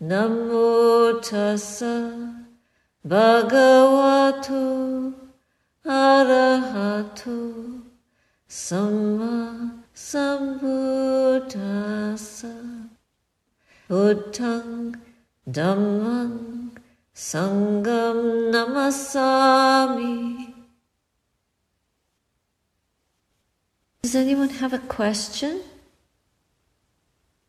Namo tassa bhagavato arahato samma sambuddhassa Buddhang dhammang sangham namasami Does anyone have a question?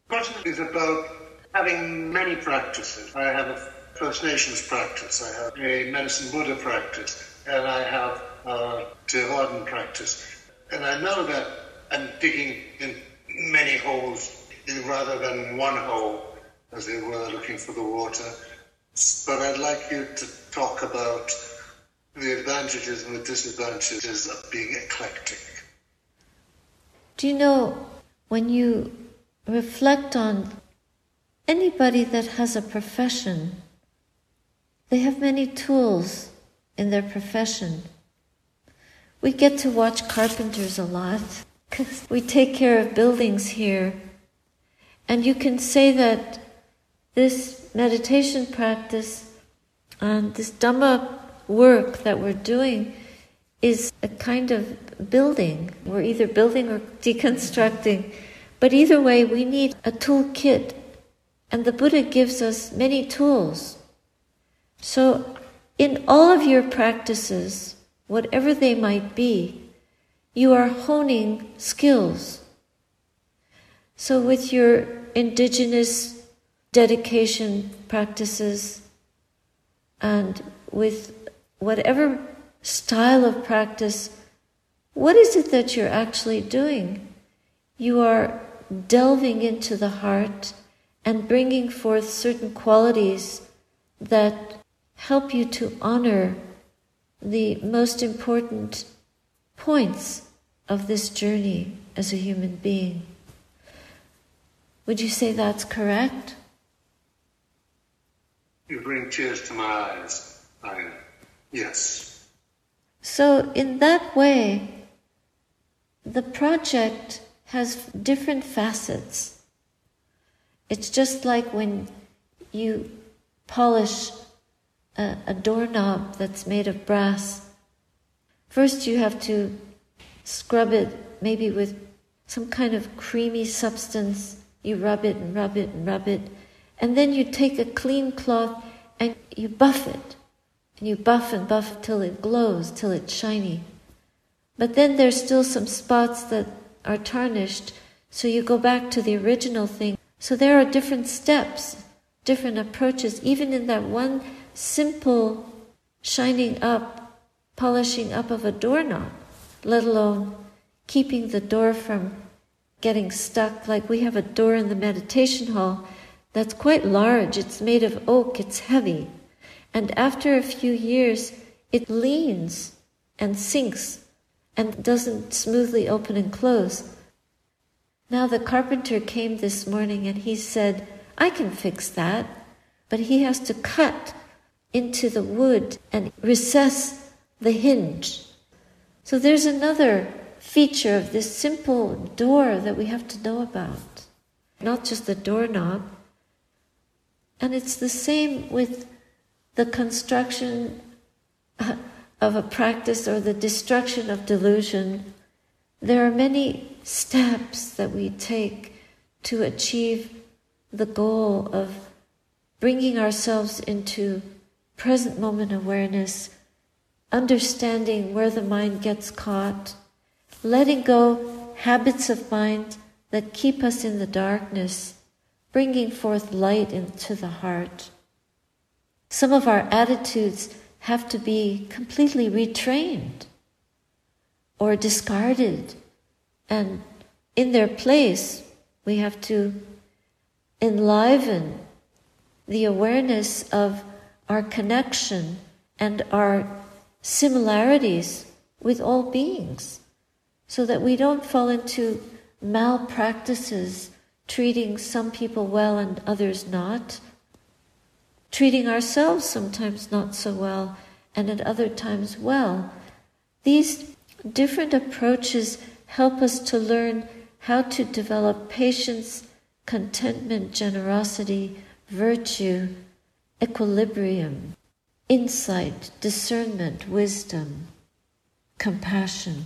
The question is about having many practices. I have a First Nations practice, I have a Medicine Buddha practice, and I have a Theravada practice. And I know that I'm digging in many holes rather than one hole, as it were, looking for the water. But I'd like you to talk about the advantages and the disadvantages of being eclectic. Do you know when you reflect on anybody that has a profession, they have many tools in their profession. We get to watch carpenters a lot because we take care of buildings here. And you can say that this meditation practice and this Dhamma work that we're doing is a kind of building. We're either building or deconstructing. But either way, we need a toolkit and the Buddha gives us many tools. So, in all of your practices, whatever they might be, you are honing skills. So, with your indigenous dedication practices and with whatever style of practice, what is it that you're actually doing? You are delving into the heart and bringing forth certain qualities that help you to honor the most important points of this journey as a human being. Would you say that's correct? You bring tears to my eyes. I, yes. So, in that way, the project has different facets. It's just like when you polish a, a doorknob that's made of brass. First, you have to scrub it maybe with some kind of creamy substance. You rub it and rub it and rub it. And then you take a clean cloth and you buff it. And you buff and buff till it glows, till it's shiny. But then there's still some spots that are tarnished, so you go back to the original thing so there are different steps, different approaches, even in that one simple shining up, polishing up of a doorknob, let alone keeping the door from getting stuck. Like we have a door in the meditation hall that's quite large, it's made of oak, it's heavy. And after a few years, it leans and sinks and doesn't smoothly open and close. Now the carpenter came this morning and he said, I can fix that, but he has to cut into the wood and recess the hinge. So there's another feature of this simple door that we have to know about, not just the doorknob. And it's the same with the construction uh, of a practice or the destruction of delusion. There are many steps that we take to achieve the goal of bringing ourselves into present moment awareness, understanding where the mind gets caught, letting go habits of mind that keep us in the darkness, bringing forth light into the heart. Some of our attitudes have to be completely retrained or discarded and in their place, we have to enliven the awareness of our connection and our similarities with all beings so that we don't fall into malpractices, treating some people well and others not, treating ourselves sometimes not so well and at other times well. These different approaches help us to learn how to develop patience, contentment, generosity, virtue, equilibrium, insight, discernment, wisdom, compassion,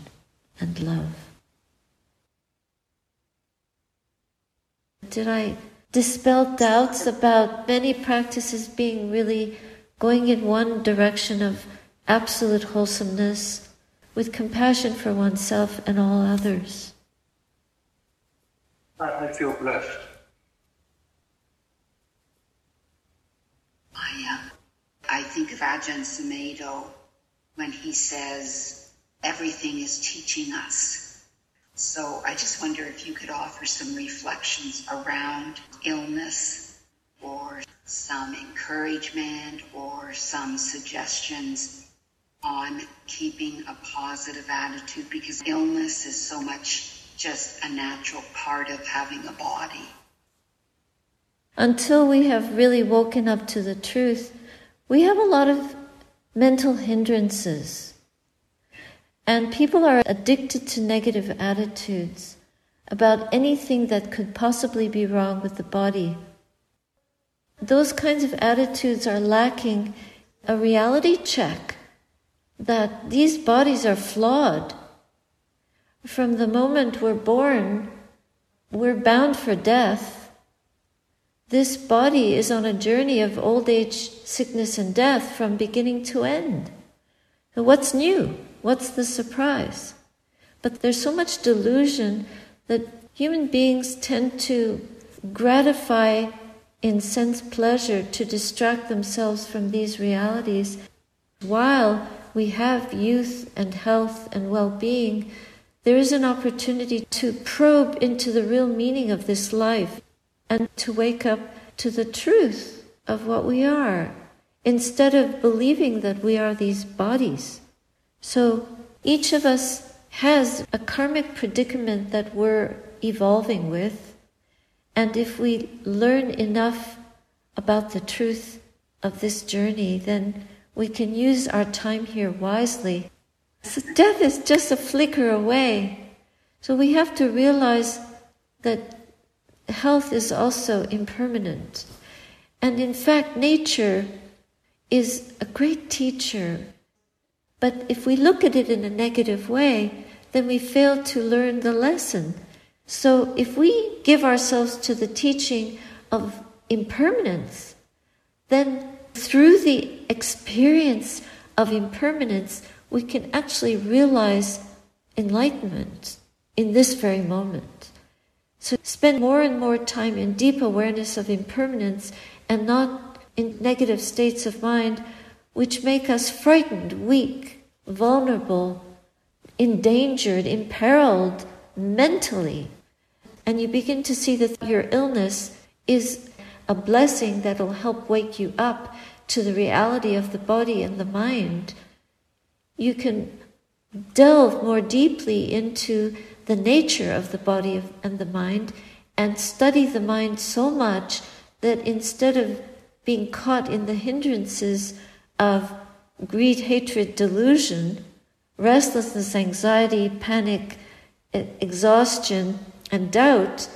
and love. Did I dispel doubts about many practices being really going in one direction of absolute wholesomeness with compassion for oneself and all others? I, I feel blessed. I, uh, I think of Ajahn Sumedho when he says, everything is teaching us. So I just wonder if you could offer some reflections around illness or some encouragement or some suggestions on keeping a positive attitude because illness is so much just a natural part of having a body. Until we have really woken up to the truth, we have a lot of mental hindrances. And people are addicted to negative attitudes about anything that could possibly be wrong with the body. Those kinds of attitudes are lacking a reality check that these bodies are flawed. From the moment we're born, we're bound for death. This body is on a journey of old age, sickness, and death from beginning to end. What's new? What's the surprise? But there's so much delusion that human beings tend to gratify in sense pleasure to distract themselves from these realities while we have youth and health and well being, there is an opportunity to probe into the real meaning of this life and to wake up to the truth of what we are instead of believing that we are these bodies. So each of us has a karmic predicament that we're evolving with. And if we learn enough about the truth of this journey, then we can use our time here wisely. So death is just a flicker away. So we have to realize that health is also impermanent. And in fact, nature is a great teacher. But if we look at it in a negative way, then we fail to learn the lesson. So if we give ourselves to the teaching of impermanence, then through the experience of impermanence, we can actually realize enlightenment in this very moment. So spend more and more time in deep awareness of impermanence and not in negative states of mind which make us frightened, weak, vulnerable, endangered, imperiled mentally. And you begin to see that your illness is a blessing that'll help wake you up to the reality of the body and the mind, you can delve more deeply into the nature of the body and the mind and study the mind so much that instead of being caught in the hindrances of greed, hatred, delusion, restlessness, anxiety, panic, exhaustion, and doubt,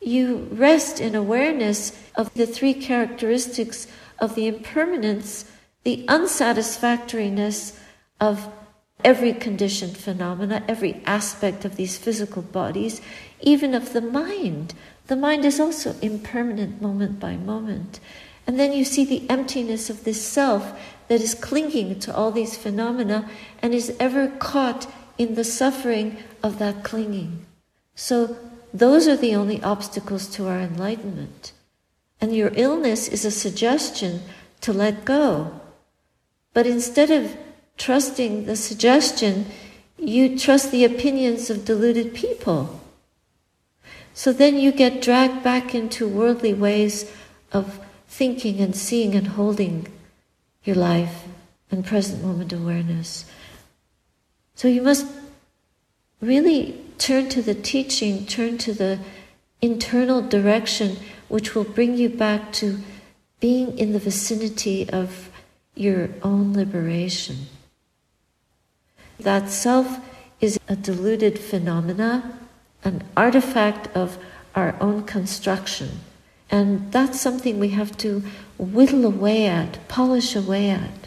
you rest in awareness of the three characteristics of the impermanence, the unsatisfactoriness of every conditioned phenomena, every aspect of these physical bodies, even of the mind. The mind is also impermanent moment by moment. And then you see the emptiness of this self that is clinging to all these phenomena and is ever caught in the suffering of that clinging. So, those are the only obstacles to our enlightenment. And your illness is a suggestion to let go. But instead of trusting the suggestion, you trust the opinions of deluded people. So then you get dragged back into worldly ways of thinking and seeing and holding your life and present moment awareness. So you must really turn to the teaching, turn to the internal direction which will bring you back to being in the vicinity of your own liberation. That self is a deluded phenomena, an artifact of our own construction. And that's something we have to whittle away at, polish away at,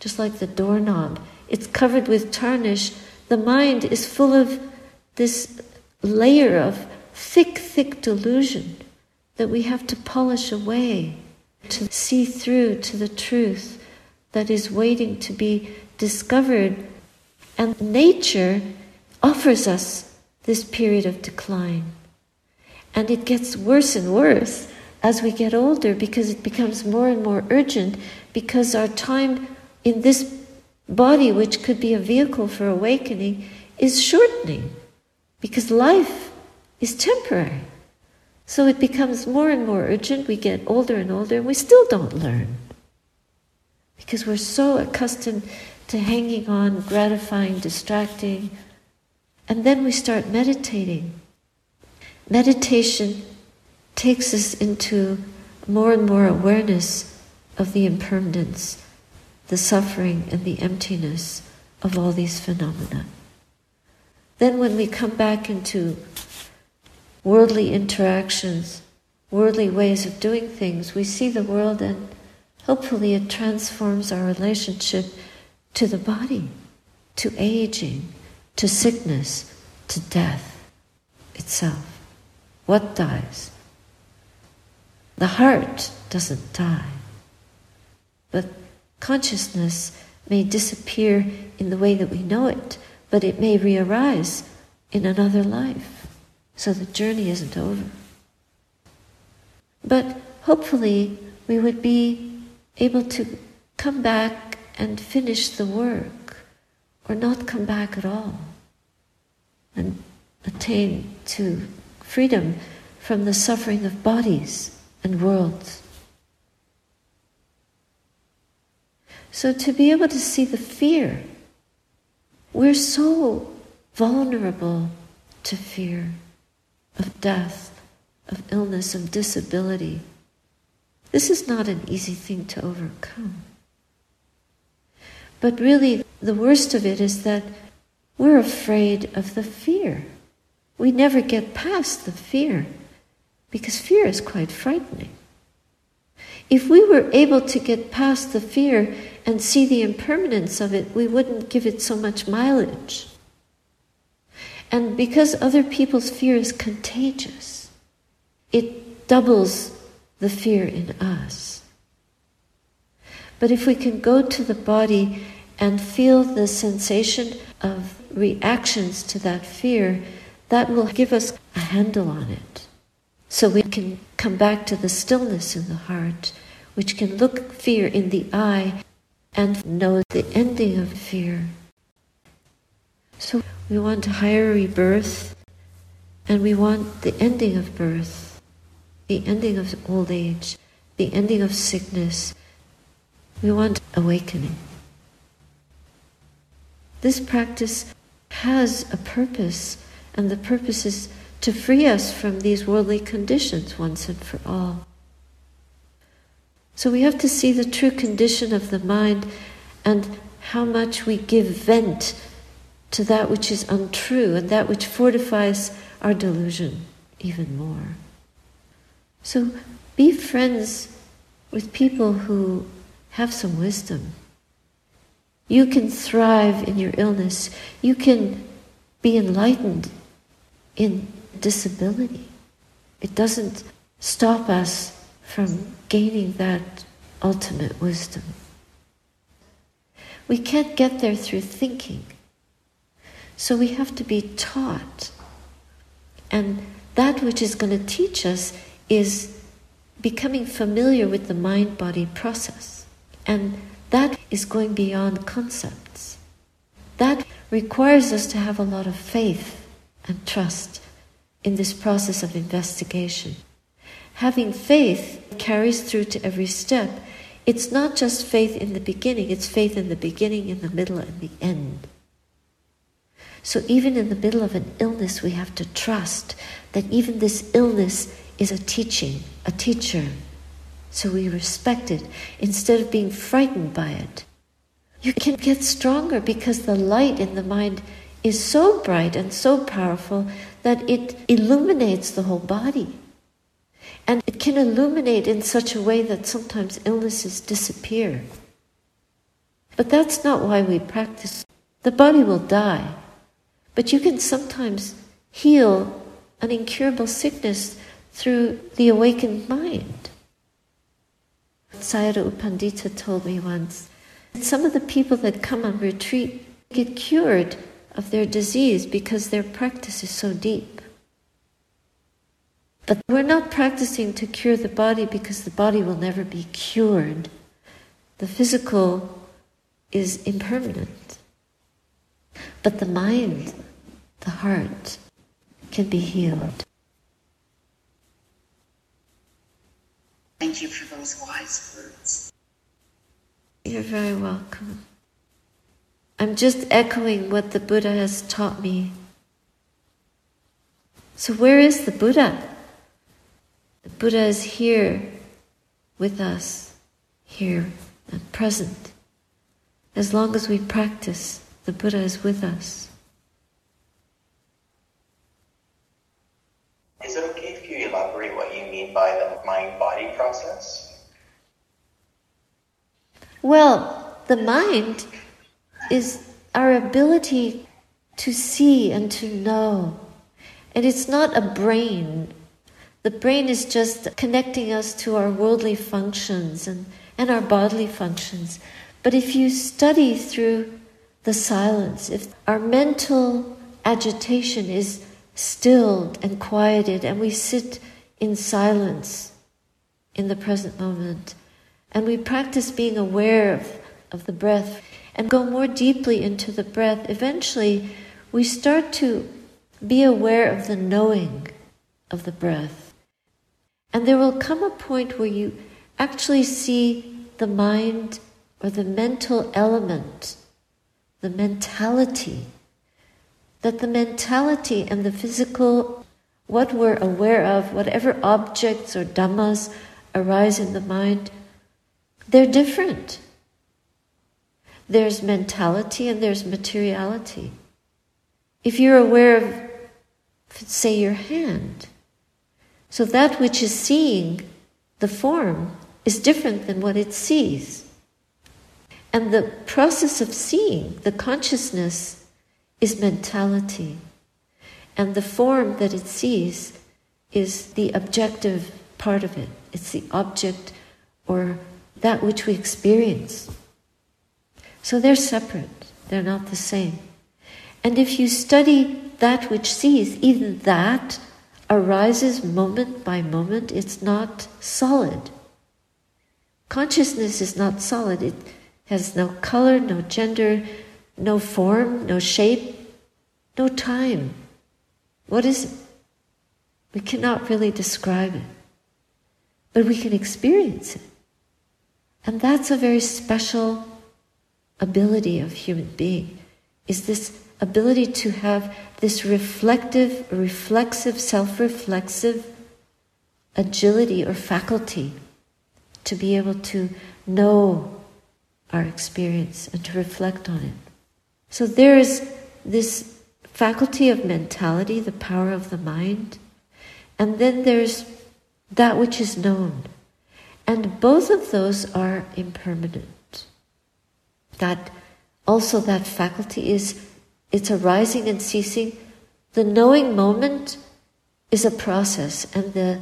just like the doorknob. It's covered with tarnish. The mind is full of this layer of thick, thick delusion that we have to polish away to see through to the truth that is waiting to be discovered. And nature offers us this period of decline. And it gets worse and worse as we get older because it becomes more and more urgent because our time in this body, which could be a vehicle for awakening, is shortening because life is temporary. So it becomes more and more urgent. We get older and older, and we still don't learn because we're so accustomed to hanging on, gratifying, distracting. And then we start meditating. Meditation takes us into more and more awareness of the impermanence, the suffering, and the emptiness of all these phenomena. Then, when we come back into worldly interactions, worldly ways of doing things, we see the world and hopefully it transforms our relationship to the body, to aging, to sickness, to death itself. What dies? The heart doesn't die, but consciousness may disappear in the way that we know it, but it may re-arise in another life. So the journey isn't over. But hopefully, we would be able to come back and finish the work, or not come back at all, and attain to freedom from the suffering of bodies and worlds. So, to be able to see the fear, we're so vulnerable to fear of death, of illness, of disability. This is not an easy thing to overcome. But really, the worst of it is that we're afraid of the fear. We never get past the fear because fear is quite frightening. If we were able to get past the fear and see the impermanence of it, we wouldn't give it so much mileage. And because other people's fear is contagious, it doubles the fear in us. But if we can go to the body and feel the sensation of reactions to that fear, that will give us a handle on it. So we can come back to the stillness in the heart, which can look fear in the eye and know the ending of fear. So we want higher rebirth, and we want the ending of birth, the ending of old age, the ending of sickness. We want awakening. This practice has a purpose, and the purpose is to free us from these worldly conditions once and for all. So we have to see the true condition of the mind and how much we give vent to that which is untrue and that which fortifies our delusion even more. So be friends with people who have some wisdom. You can thrive in your illness. You can be enlightened in disability. It doesn't stop us from gaining that ultimate wisdom. We can't get there through thinking. So we have to be taught. And that which is going to teach us is becoming familiar with the mind body process. And that is going beyond concepts. That requires us to have a lot of faith and trust in this process of investigation. Having faith carries through to every step. It's not just faith in the beginning, it's faith in the beginning, in the middle, and the end. So even in the middle of an illness, we have to trust that even this illness is a teaching, a teacher. So we respect it instead of being frightened by it. You can get stronger because the light in the mind is so bright and so powerful that it illuminates the whole body. And it can illuminate in such a way that sometimes illnesses disappear. But that's not why we practice. The body will die, but you can sometimes heal an incurable sickness through the awakened mind. Sayadaw Pandita told me once that some of the people that come on retreat get cured of their disease because their practice is so deep. But we're not practicing to cure the body because the body will never be cured. The physical is impermanent. But the mind, the heart, can be healed. Thank you for those wise words. You're very welcome. I'm just echoing what the Buddha has taught me. So, where is the Buddha? The Buddha is here with us, here and present. As long as we practice, the Buddha is with us. Is it okay if you elaborate what you mean by the mind body process? Well, the mind is our ability to see and to know. And it's not a brain the brain is just connecting us to our worldly functions and, and our bodily functions. But if you study through the silence, if our mental agitation is stilled and quieted, and we sit in silence in the present moment, and we practice being aware of, of the breath and go more deeply into the breath, eventually we start to be aware of the knowing of the breath. And there will come a point where you actually see the mind or the mental element, the mentality, that the mentality and the physical, what we're aware of, whatever objects or dhammas arise in the mind, they're different. There's mentality and there's materiality. If you're aware of, say, your hand, so that which is seeing the form is different than what it sees. And the process of seeing, the consciousness, is mentality. And the form that it sees is the objective part of it. It's the object or that which we experience. So they're separate, they're not the same. And if you study that which sees, even that arises moment by moment, it's not solid. Consciousness is not solid. It has no color, no gender, no form, no shape, no time. What is it? We cannot really describe it, but we can experience it. And that's a very special ability of human being, is this ability to have this reflective, reflexive, self reflexive agility or faculty to be able to know our experience and to reflect on it. So there is this faculty of mentality, the power of the mind, and then there's that which is known. And both of those are impermanent. That also that faculty is it's arising and ceasing. The knowing moment is a process, and the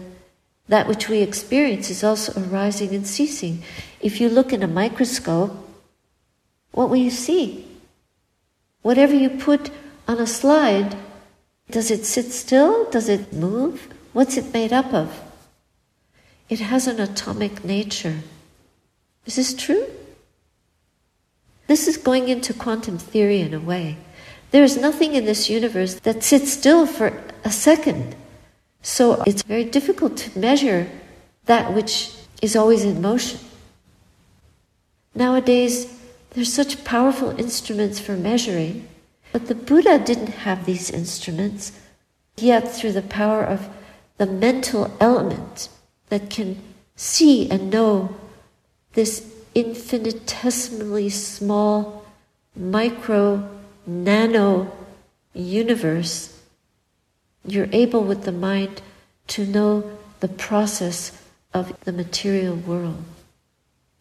that which we experience is also arising and ceasing. If you look in a microscope, what will you see? Whatever you put on a slide, does it sit still? Does it move? What's it made up of? It has an atomic nature. Is this true? This is going into quantum theory in a way. There is nothing in this universe that sits still for a second. So it's very difficult to measure that which is always in motion. Nowadays, there's such powerful instruments for measuring, but the Buddha didn't have these instruments, yet through the power of the mental element that can see and know this infinitesimally small micro nano universe, you're able with the mind to know the process of the material world.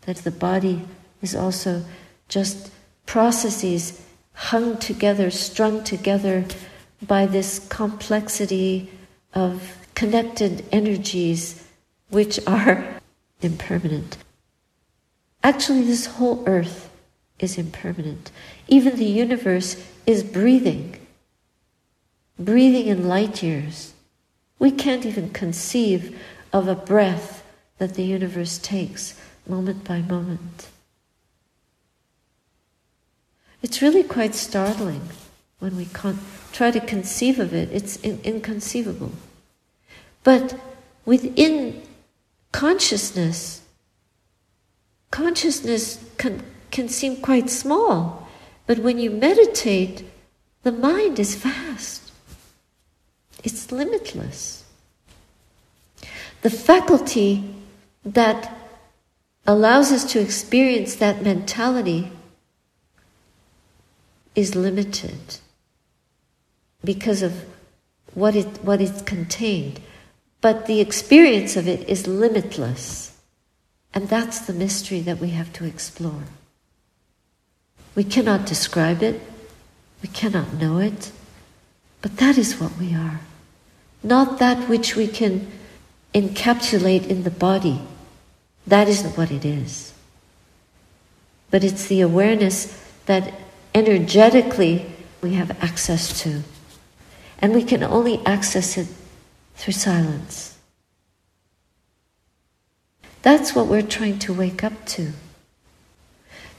That the body is also just processes hung together, strung together by this complexity of connected energies which are impermanent. Actually, this whole earth is impermanent. Even the universe is breathing, breathing in light years. We can't even conceive of a breath that the universe takes moment by moment. It's really quite startling when we con- try to conceive of it. It's in- inconceivable. But within consciousness, consciousness can, can seem quite small. But when you meditate, the mind is vast. It's limitless. The faculty that allows us to experience that mentality is limited because of what it what it contained. But the experience of it is limitless. And that's the mystery that we have to explore. We cannot describe it. We cannot know it. But that is what we are. Not that which we can encapsulate in the body. That isn't what it is. But it's the awareness that energetically we have access to. And we can only access it through silence. That's what we're trying to wake up to.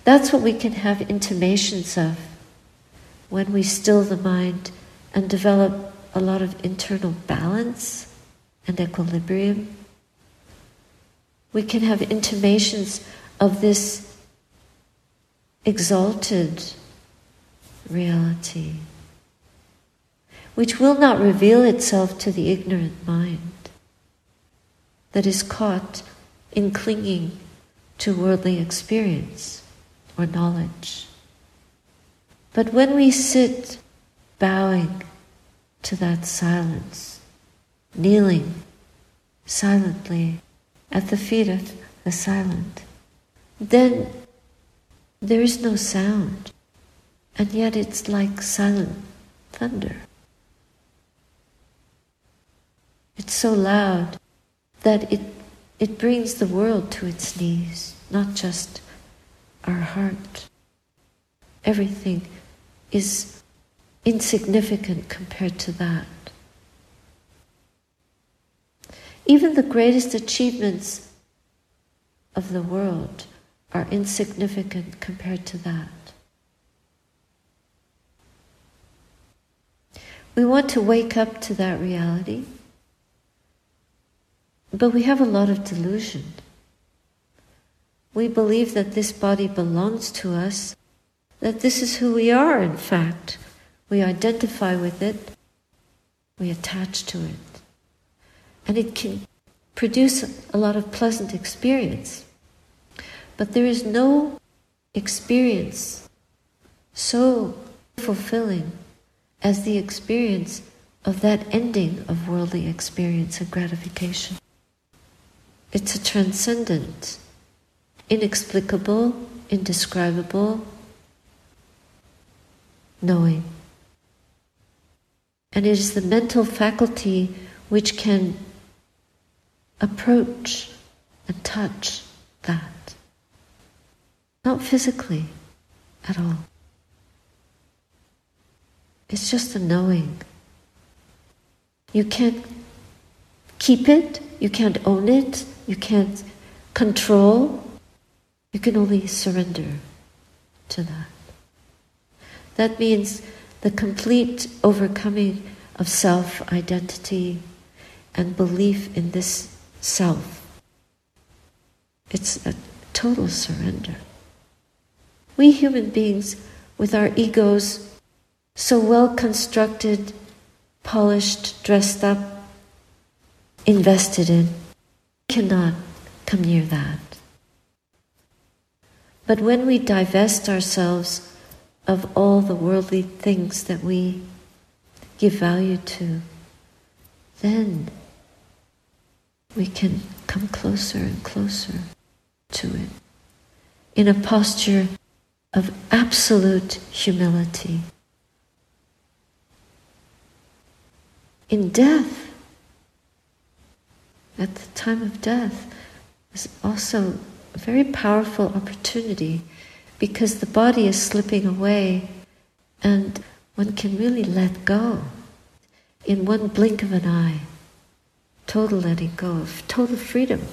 That's what we can have intimations of when we still the mind and develop a lot of internal balance and equilibrium. We can have intimations of this exalted reality, which will not reveal itself to the ignorant mind that is caught in clinging to worldly experience or knowledge. But when we sit bowing to that silence, kneeling silently at the feet of the silent, then there is no sound, and yet it's like silent thunder. It's so loud that it, it brings the world to its knees, not just our heart. Everything is insignificant compared to that. Even the greatest achievements of the world are insignificant compared to that. We want to wake up to that reality, but we have a lot of delusion. We believe that this body belongs to us, that this is who we are, in fact. We identify with it, we attach to it and it can produce a lot of pleasant experience. But there is no experience so fulfilling as the experience of that ending of worldly experience and gratification. It's a transcendent, inexplicable, indescribable knowing. And it is the mental faculty which can approach and touch that. Not physically at all. It's just a knowing. You can't keep it, you can't own it, you can't control. You can only surrender to that. That means the complete overcoming of self identity and belief in this self. It's a total surrender. We human beings, with our egos so well constructed, polished, dressed up, invested in, cannot come near that. But when we divest ourselves of all the worldly things that we give value to, then we can come closer and closer to it in a posture of absolute humility. In death, at the time of death, is also a very powerful opportunity because the body is slipping away and one can really let go in one blink of an eye. Total letting go of total freedom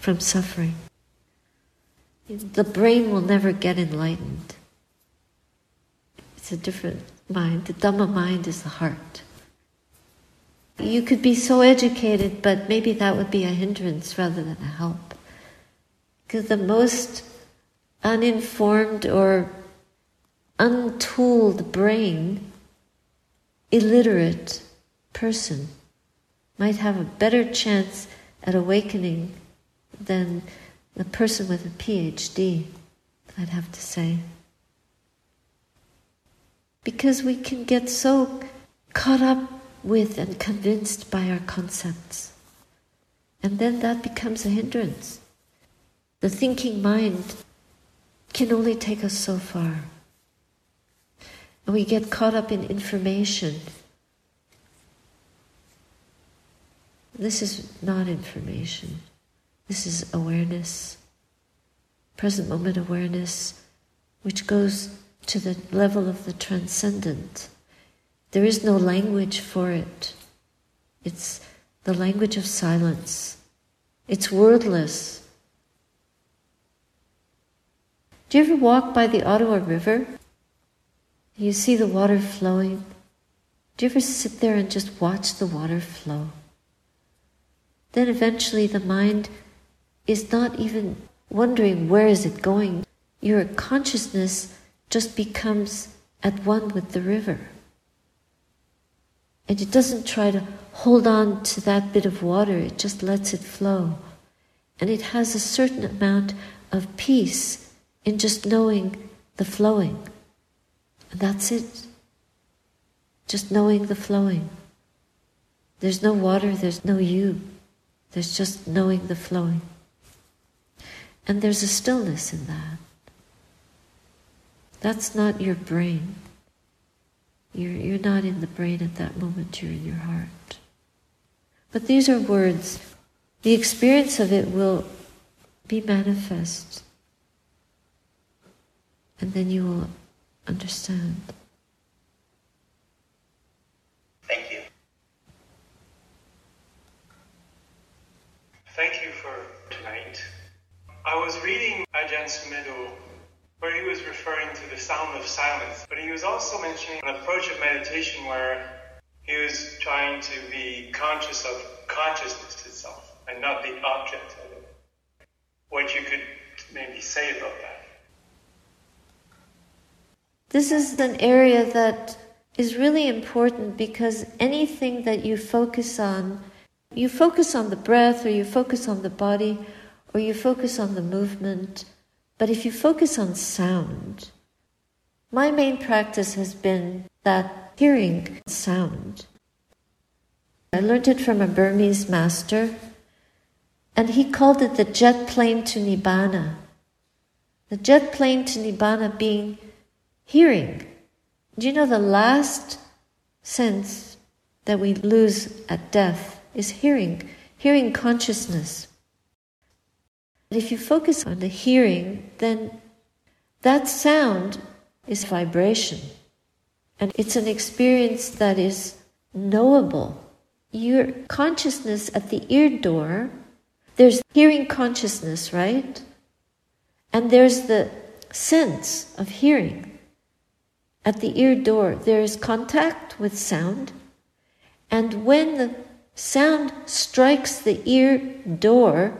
from suffering. The brain will never get enlightened. It's a different mind. The Dhamma mind is the heart. You could be so educated, but maybe that would be a hindrance rather than a help. Because the most uninformed or untooled brain, illiterate person might have a better chance at awakening than the person with a PhD, I'd have to say. Because we can get so caught up with and convinced by our concepts. And then that becomes a hindrance. The thinking mind can only take us so far. And we get caught up in information. This is not information. This is awareness, present moment awareness, which goes to the level of the transcendent. There is no language for it. It's the language of silence. It's wordless. Do you ever walk by the Ottawa River? You see the water flowing. Do you ever sit there and just watch the water flow? Then eventually the mind is not even wondering where is it going. Your consciousness just becomes at one with the river. And it doesn't try to hold on to that bit of water, it just lets it flow. And it has a certain amount of peace in just knowing the flowing. And that's it. Just knowing the flowing. There's no water, there's no you. There's just knowing the flowing. And there's a stillness in that. That's not your brain. You're, you're not in the brain at that moment, you're in your heart. But these are words. The experience of it will be manifest. And then you will understand. Thank you. Thank you for tonight. I was reading Ajahn Sumedho where he was referring to the sound of silence, but he was also mentioning an approach of meditation where he was trying to be conscious of consciousness itself and not the object of it. What you could maybe say about that? This is an area that is really important because anything that you focus on, you focus on the breath or you focus on the body or you focus on the movement. But if you focus on sound, my main practice has been that hearing sound. I learned it from a Burmese master, and he called it the jet plane to Nibbana. The jet plane to Nibbana being hearing. Do you know the last sense that we lose at death is hearing, hearing consciousness. If you focus on the hearing, then that sound is vibration. And it's an experience that is knowable. Your consciousness at the ear door, there's hearing consciousness, right? And there's the sense of hearing. At the ear door, there is contact with sound. And when the sound strikes the ear door,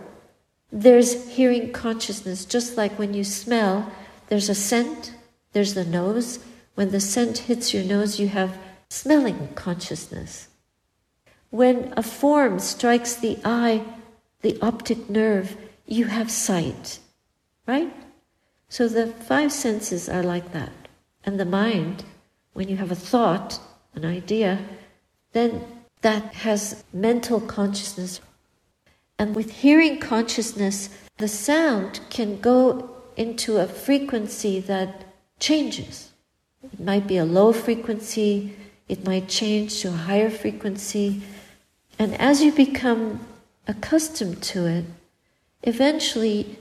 there's hearing consciousness, just like when you smell, there's a scent, there's the nose. When the scent hits your nose, you have smelling consciousness. When a form strikes the eye, the optic nerve, you have sight, right? So the five senses are like that. And the mind, when you have a thought, an idea, then that has mental consciousness And with hearing consciousness, the sound can go into a frequency that changes. It might be a low frequency, it might change to a higher frequency. And as you become accustomed to it, eventually,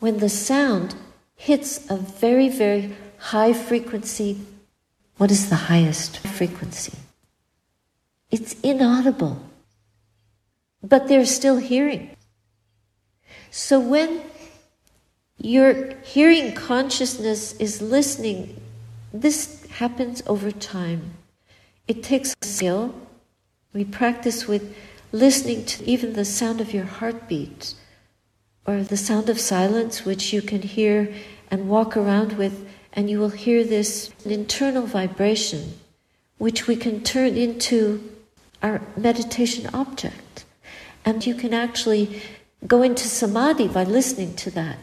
when the sound hits a very, very high frequency, what is the highest frequency? It's inaudible, but they're still hearing. So when your hearing consciousness is listening, this happens over time. It takes skill. We practice with listening to even the sound of your heartbeat or the sound of silence, which you can hear and walk around with, and you will hear this internal vibration, which we can turn into our meditation object. And you can actually go into samadhi by listening to that.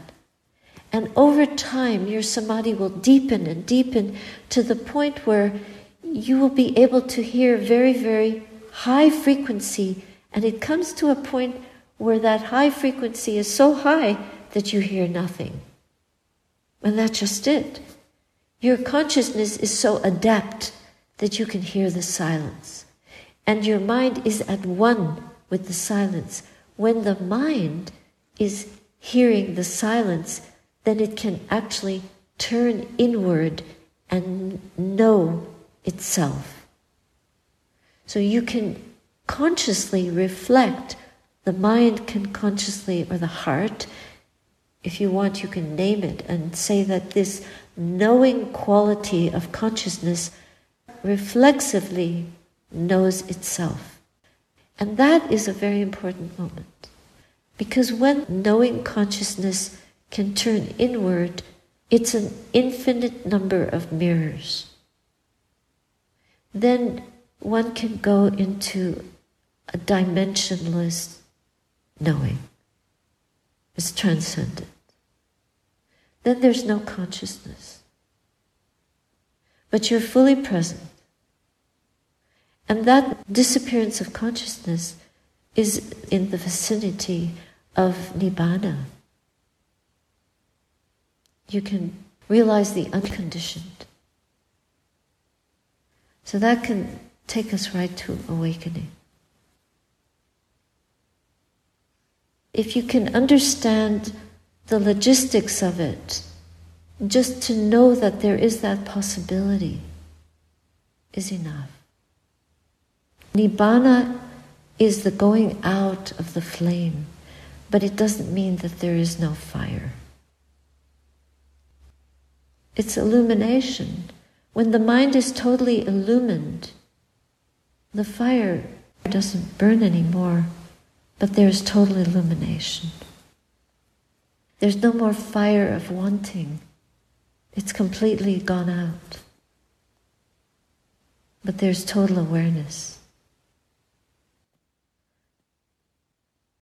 And over time, your samadhi will deepen and deepen to the point where you will be able to hear very, very high frequency. And it comes to a point where that high frequency is so high that you hear nothing. And that's just it. Your consciousness is so adept that you can hear the silence. And your mind is at one with the silence. When the mind is hearing the silence, then it can actually turn inward and know itself. So you can consciously reflect, the mind can consciously, or the heart, if you want, you can name it and say that this knowing quality of consciousness reflexively knows itself. And that is a very important moment. Because when knowing consciousness can turn inward, it's an infinite number of mirrors. Then one can go into a dimensionless knowing. It's transcendent. Then there's no consciousness. But you're fully present. And that disappearance of consciousness is in the vicinity of Nibbana you can realize the unconditioned. So that can take us right to awakening. If you can understand the logistics of it, just to know that there is that possibility is enough. Nibbana is the going out of the flame, but it doesn't mean that there is no fire. It's illumination. When the mind is totally illumined, the fire doesn't burn anymore, but there's total illumination. There's no more fire of wanting. It's completely gone out. But there's total awareness.